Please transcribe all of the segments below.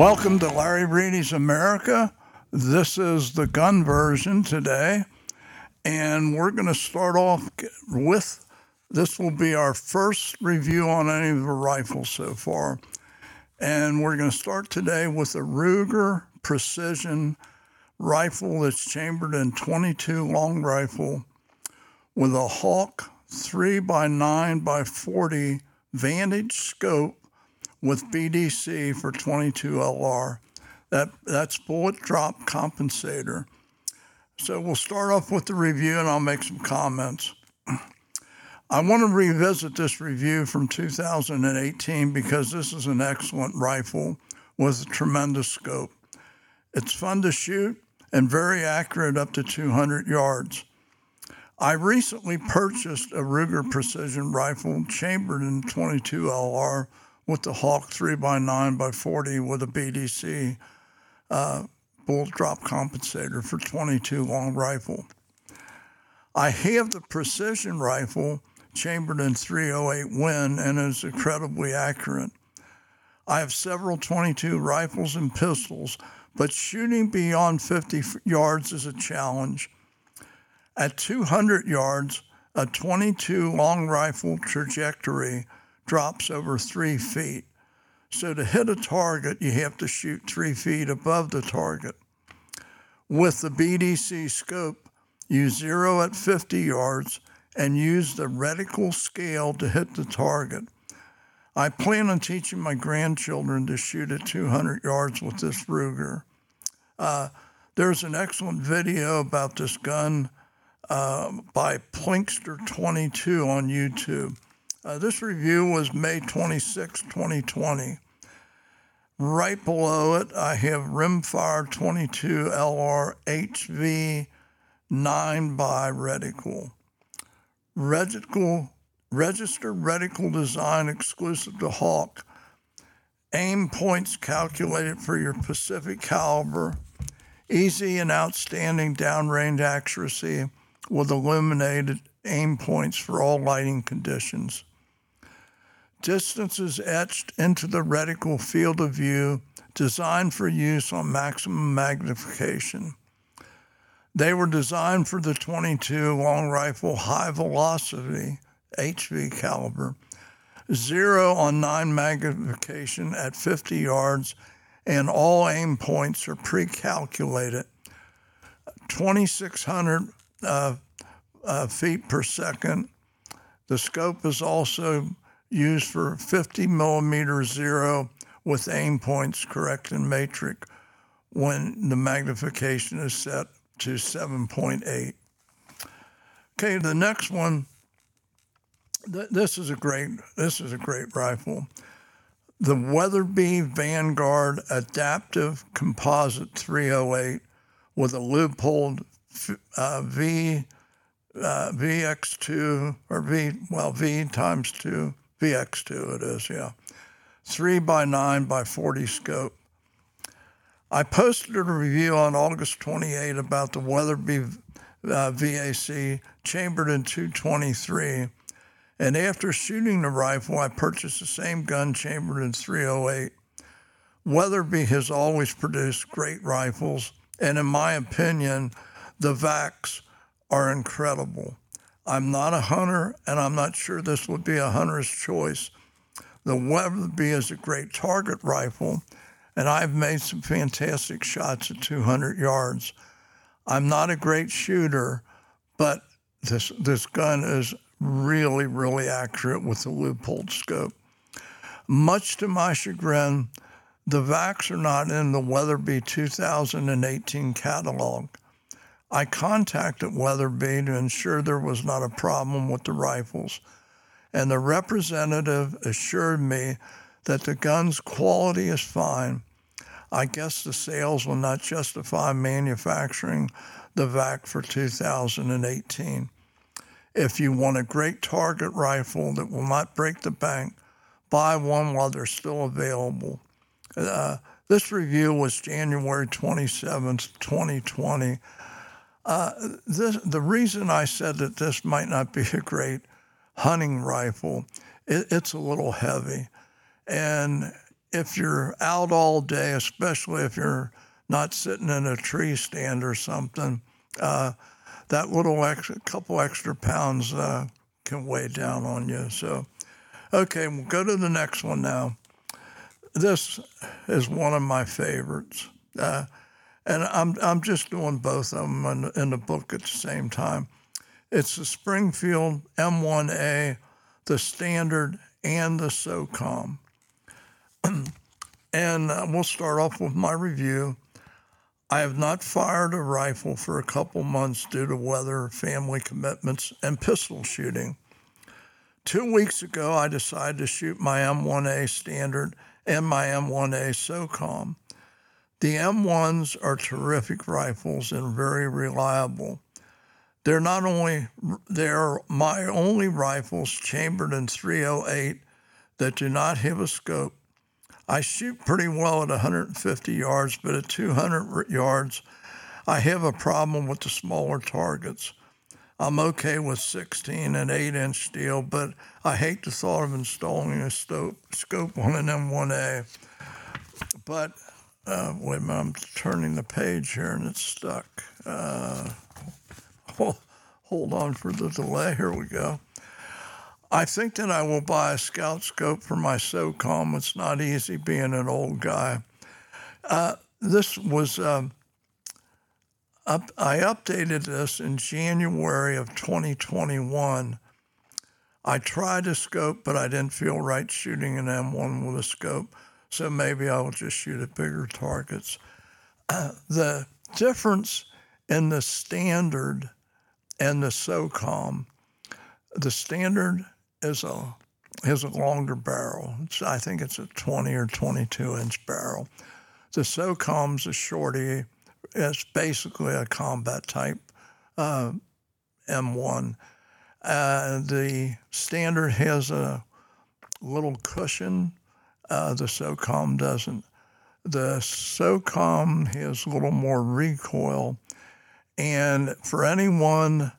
Welcome to Larry Reedy's America. This is the gun version today, and we're going to start off with this will be our first review on any of the rifles so far. And we're going to start today with a Ruger Precision rifle that's chambered in 22 long rifle with a Hawke 3 by 9 by 40 Vantage scope with BDC for 22 LR. That that's bullet drop compensator. So we'll start off with the review and I'll make some comments. I want to revisit this review from 2018 because this is an excellent rifle with a tremendous scope. It's fun to shoot and very accurate up to 200 yards. I recently purchased a Ruger Precision rifle chambered in 22 LR with the Hawke 3x9x40 with a BDC uh, bullet drop compensator for 22 long rifle. I have the precision rifle chambered in 308 Win and is incredibly accurate. I have several 22 rifles and pistols, but shooting beyond 50 yards is a challenge. At 200 yards, a 22 long rifle trajectory drops over three feet. So to hit a target, you have to shoot three feet above the target. With the BDC scope, you zero at 50 yards and use the reticle scale to hit the target. I plan on teaching my grandchildren to shoot at 200 yards with this Ruger. Uh, there's an excellent video about this gun uh, by Plinkster22 on YouTube. Uh, this review was May 26, 2020. Right below it, I have Rimfire 22 LR HV 9 by reticle. Reticle, registered reticle design exclusive to Hawke. Aim points calculated for your Pacific caliber. Easy and outstanding downrange accuracy with illuminated aim points for all lighting conditions distances etched into the reticle field of view designed for use on maximum magnification. They were designed for the 22 long rifle high velocity HV caliber, zero on nine magnification at 50 yards, and all aim points are pre calculated. 2,600 uh, uh, feet per second. The scope is also used for 50 millimeter zero with aim points correct in matrix when the magnification is set to 7.8. Okay, the next one. Th- this is a great. This is a great rifle. The Weatherby Vanguard Adaptive Composite 308 with a Leupold uh, V uh, VX2 or V well V times two VX2 it is, yeah. 3 by 9 by 40 scope. I posted a review on August 28 about the Weatherby uh, VAC chambered in 223. And after shooting the rifle, I purchased the same gun chambered in 308. Weatherby has always produced great rifles, and in my opinion, the VACs are incredible. I'm not a hunter, and I'm not sure this would be a hunter's choice. The Weatherby is a great target rifle, and I've made some fantastic shots at 200 yards. I'm not a great shooter, but this this gun is really, really accurate with the Leupold scope. Much to my chagrin, the VACs are not in the Weatherby 2018 catalog. I contacted Weatherby to ensure there was not a problem with the rifles, and the representative assured me that the gun's quality is fine. I guess the sales will not justify manufacturing the VAC for 2018. If you want a great target rifle that will not break the bank, buy one while they're still available. Uh, this review was January 27th, 2020. Uh, this, the reason I said that this might not be a great hunting rifle, it, it's a little heavy. And if you're out all day, especially if you're not sitting in a tree stand or something, uh, that little extra, couple extra pounds uh, can weigh down on you. So, okay, we'll go to the next one now. This is one of my favorites. Uh, and I'm, I'm just doing both of them in, in the book at the same time. It's the Springfield M1A, the Standard, and the SOCOM. and uh, we'll start off with my review. I have not fired a rifle for a couple months due to weather, family commitments, and pistol shooting. Two weeks ago, I decided to shoot my M1A Standard and my M1A SOCOM. The M1s are terrific rifles and very reliable. They're not only they're my only rifles chambered in 308 that do not have a scope. I shoot pretty well at 150 yards, but at 200 yards, I have a problem with the smaller targets. I'm okay with 16 and 8 inch steel, but I hate the thought of installing a scope on an M1A. But uh, wait I'm turning the page here and it's stuck. Uh, hold on for the delay. Here we go. I think that I will buy a scout scope for my SOCOM. It's not easy being an old guy. Uh, this was, um, up, I updated this in January of 2021. I tried a scope, but I didn't feel right shooting an M1 with a scope. So maybe I will just shoot at bigger targets. Uh, the difference in the standard and the SOCOM, the standard is a has a longer barrel. It's, I think it's a 20 or 22 inch barrel. The SOCOM's a shorty. It's basically a combat type uh, M1. Uh, the standard has a little cushion uh, the SOCOM doesn't. The SOCOM has a little more recoil. And for anyone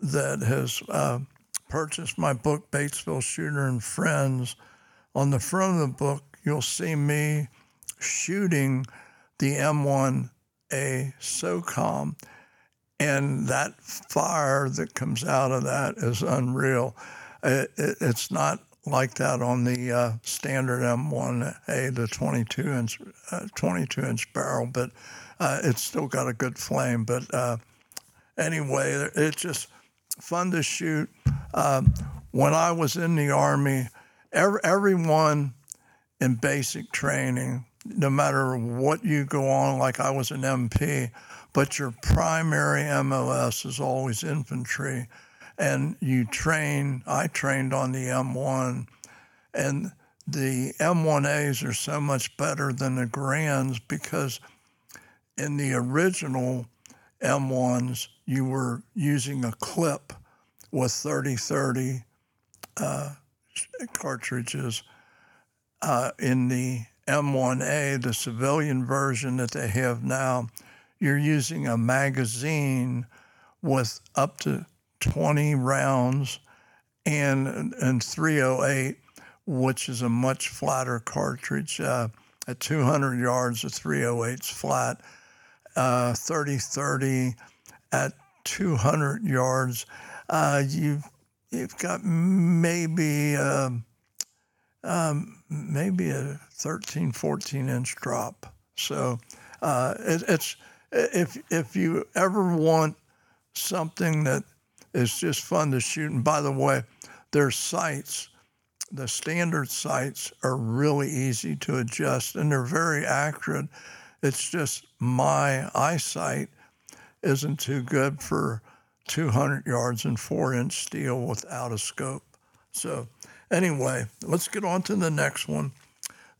that has uh, purchased my book, Batesville Shooter and Friends, on the front of the book, you'll see me shooting the M1A SOCOM. And that fire that comes out of that is unreal. It, it, it's not like that on the uh, standard M1A, the 22 inch, uh, 22 inch barrel, but uh, it's still got a good flame. But uh, anyway, it's just fun to shoot. Um, when I was in the Army, every, everyone in basic training, no matter what you go on, like I was an MP, but your primary MOS is always infantry and you train. I trained on the M1, and the M1As are so much better than the Garands because in the original M1s, you were using a clip with 30 30 uh, cartridges. Uh, in the M1A, the civilian version that they have now, you're using a magazine with up to 20 rounds and, and 308, which is a much flatter cartridge. Uh, at 200 yards, the 308 is flat. Uh, 30 30 at 200 yards, uh, you've, you've got maybe, um, um, maybe a 13, 14 inch drop. So uh, it, it's if if you ever want something that it's just fun to shoot. And by the way, their sights, the standard sights, are really easy to adjust and they're very accurate. It's just my eyesight isn't too good for 200 yards and four inch steel without a scope. So, anyway, let's get on to the next one.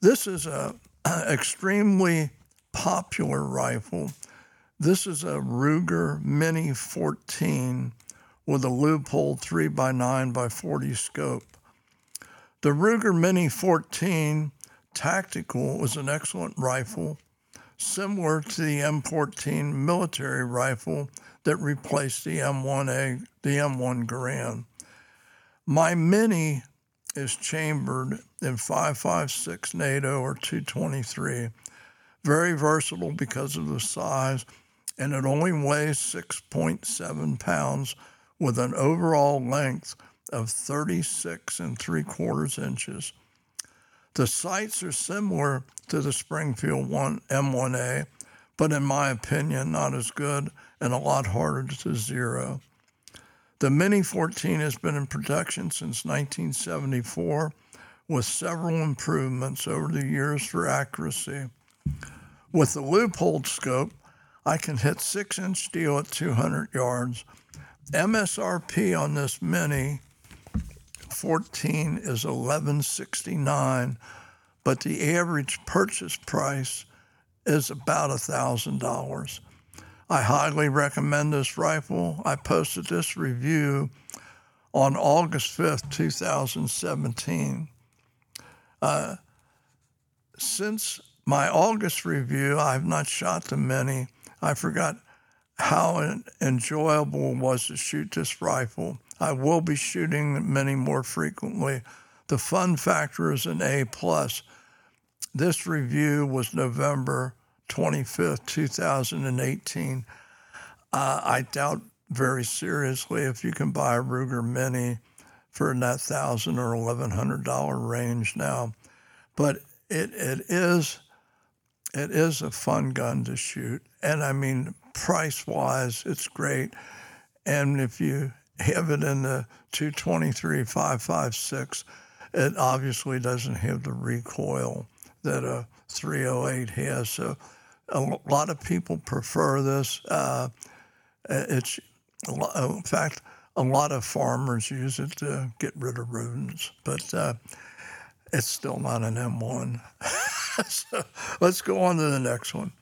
This is a extremely popular rifle. This is a Ruger Mini 14 with a Leupold 3 by 9 by 40 scope. The Ruger Mini 14 Tactical was an excellent rifle, similar to the M14 military rifle that replaced the M1A, the M1 Garand. My Mini is chambered in 5.56 NATO or 223. Very versatile because of the size, and it only weighs 6.7 pounds with an overall length of 36 and three quarters inches. The sights are similar to the Springfield 1 M1A, but in my opinion, not as good and a lot harder to zero. The Mini 14 has been in production since 1974 with several improvements over the years for accuracy. With the Leupold scope, I can hit 6 inch steel at 200 yards. MSRP on this Mini 14 is 1169 but the average purchase price is about $1,000. I highly recommend this rifle. I posted this review on August 5th, 2017. Uh, since my August review, I've not shot the Mini. I forgot how enjoyable it was to shoot this rifle. I will be shooting many more frequently. The fun factor is an A plus. This review was November 25th, 2018. Uh, I doubt very seriously if you can buy a Ruger Mini for in that thousand or eleven hundred dollar range now, but it it is it is a fun gun to shoot, and I mean price wise, it's great, and if you have it in the 223 556, it obviously doesn't have the recoil that a 308 has. So a lot of people prefer this. Uh, it's in fact a lot of farmers use it to get rid of rodents, but uh, it's still not an M1. so let's go on to the next one.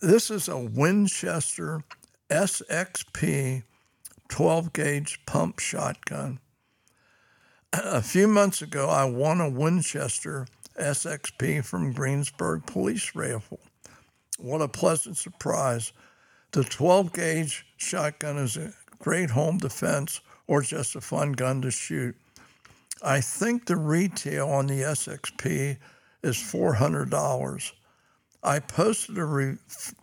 This is a Winchester SXP 12 gauge pump shotgun. A few months ago, I won a Winchester SXP from Greensburg Police Rifle. What a pleasant surprise. The 12 gauge shotgun is a great home defense or just a fun gun to shoot. I think the retail on the SXP is $400. I posted a re-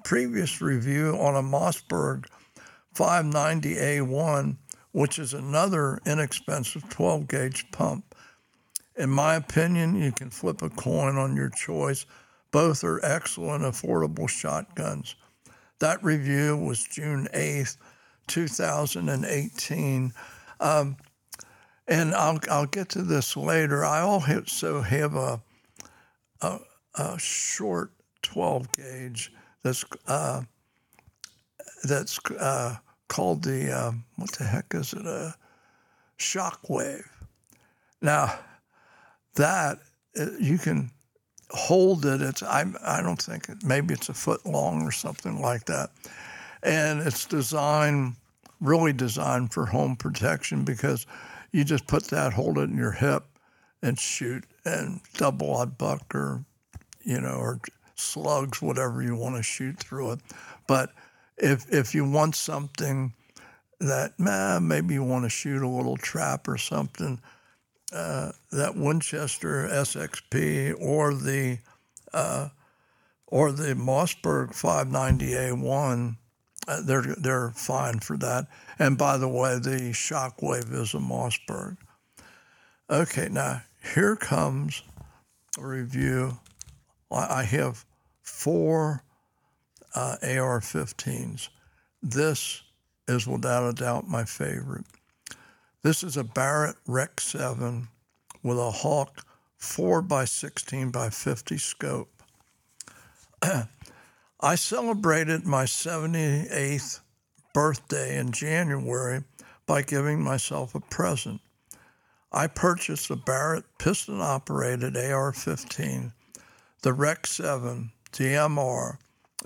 previous review on a Mossberg 590A1, which is another inexpensive 12 gauge pump. In my opinion, you can flip a coin on your choice. Both are excellent, affordable shotguns. That review was June 8th, 2018. Um, and I'll, I'll get to this later. I also have a, a, a short 12 gauge that's, uh, that's uh, called the, uh, what the heck is it? A shockwave. Now, that uh, you can hold it. It's I I don't think it, maybe it's a foot long or something like that, and it's designed really designed for home protection because you just put that, hold it in your hip, and shoot and double odd buck or you know or slugs whatever you want to shoot through it, but if if you want something that maybe you want to shoot a little trap or something uh, that Winchester SXP or the uh, or the Mossberg 590A1, uh, they're they're fine for that. And by the way, the Shockwave is a Mossberg. Okay, now here comes a review. I have four uh, AR-15s. This is without a doubt my favorite. This is a Barrett Rec 7 with a Hawke 4 by 16 by 50 scope. I celebrated my 78th birthday in January by giving myself a present. I purchased a Barrett piston operated AR 15, the Rec 7 DMR.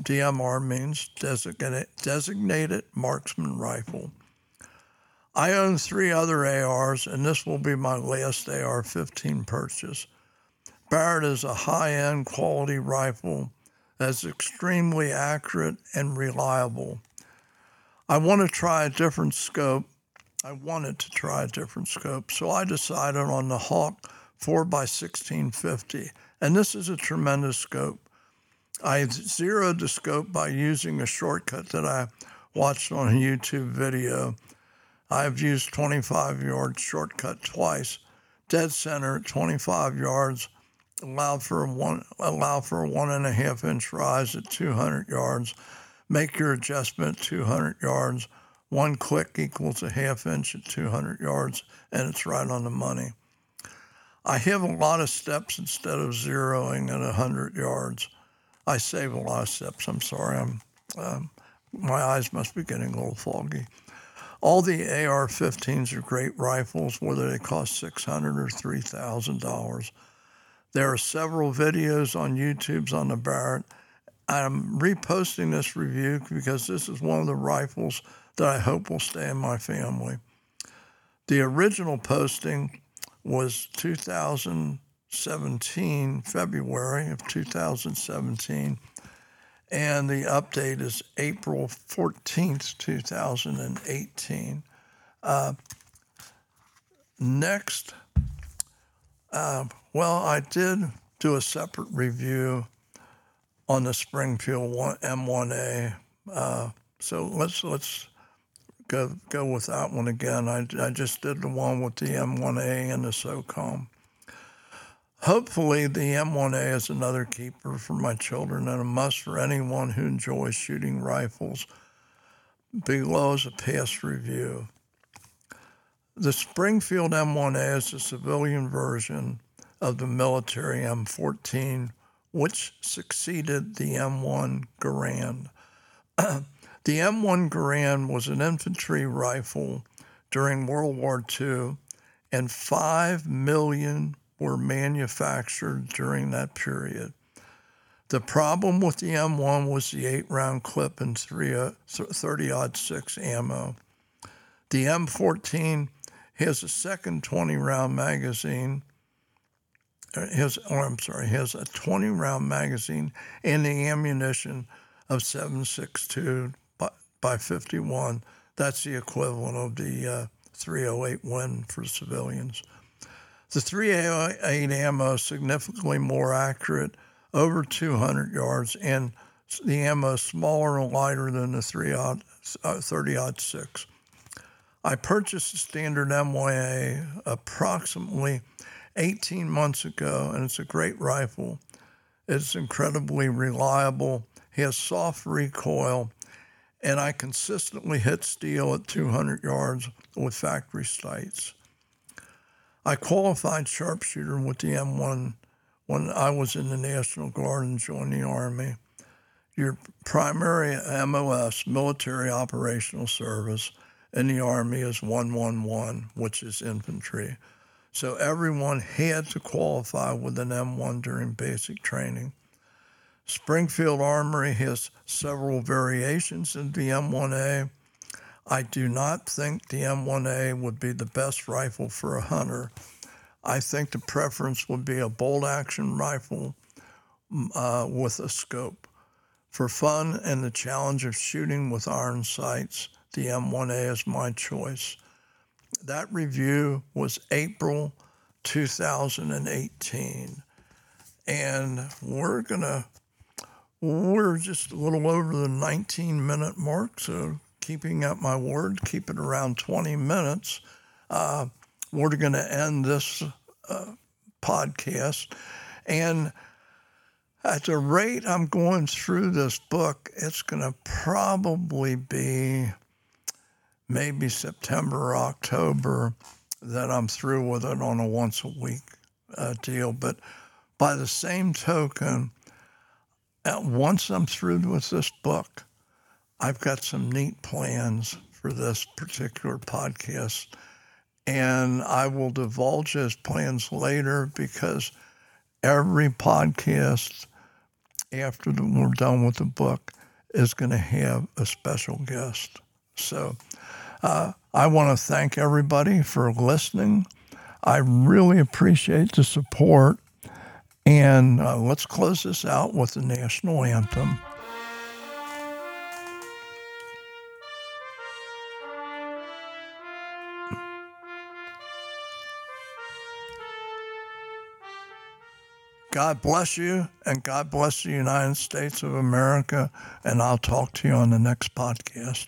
DMR means designated, designated marksman rifle. I own three other ARs, and this will be my last AR 15 purchase. Barrett is a high end quality rifle that's extremely accurate and reliable. I want to try a different scope I wanted to try a different scope. So I decided on the Hawke 4x1650. And this is a tremendous scope. I zeroed the scope by using a shortcut that I watched on a YouTube video. I've used 25 yard shortcut twice. Dead center at 25 yards, allow for one allow for one and a half inch rise at 200 yards. Make your adjustment 200 yards. One click equals a half inch at 200 yards, and it's right on the money. I have a lot of steps instead of zeroing at 100 yards. I save a lot of steps. I'm sorry. I'm, um, my eyes must be getting a little foggy. All the AR-15s are great rifles, whether they cost six hundred or three thousand dollars. There are several videos on YouTube's on the Barrett. I'm reposting this review because this is one of the rifles that I hope will stay in my family. The original posting was 2017, February of 2017, and the update is April 14th, 2018. Uh, next, uh, well, I did do a separate review on the Springfield M1A. Uh, so let's let's go go with that one again. I, I just did the one with the M1A and the SOCOM. Hopefully, the M1A is another keeper for my children and a must for anyone who enjoys shooting rifles. Below is a past review. The Springfield M1A is a civilian version of the military M14, which succeeded the M1 Garand. The M1 Garand was an infantry rifle during World War II, and 5 million were manufactured during that period. The problem with the M1 was the eight round clip and 30 odd 6 ammo. The M14 has a second 20 round magazine. Uh, has, oh, I'm sorry, has a 20 round magazine and the ammunition of 7.62 by 51. That's the equivalent of the uh, 308 win for civilians. The 308 ammo is significantly more accurate, over 200 yards, and the ammo is smaller and lighter than the 3 odd, uh, 30 6. I purchased the standard M1A approximately 18 months ago, and it's a great rifle. It's incredibly reliable, He has soft recoil, and I consistently hit steel at 200 yards with factory sights. I qualified sharpshooter with the M1 when I was in the National Guard and joined the Army. Your primary MOS, military operational service, in the Army is 111, which is infantry. So everyone had to qualify with an M1 during basic training. Springfield Armory has several variations in the M1A. I do not think the M1A would be the best rifle for a hunter. I think the preference would be a bolt action rifle uh, with a scope. For fun and the challenge of shooting with iron sights, the M1A is my choice. That review was April 2018. And we're going to we're just a little over the 19 minute mark, so keeping up my word, keep it around 20 minutes. Uh, we're going to end this uh, podcast. And at the rate I'm going through this book, it's going to probably be maybe September or October that I'm through with it on a once a week uh, deal. But by the same token, once I'm through with this book, I've got some neat plans for this particular podcast. And I will divulge those plans later because every podcast after we're done with the book is going to have a special guest. So uh, I want to thank everybody for listening. I really appreciate the support. And uh, let's close this out with the national anthem. God bless you, and God bless the United States of America. And I'll talk to you on the next podcast.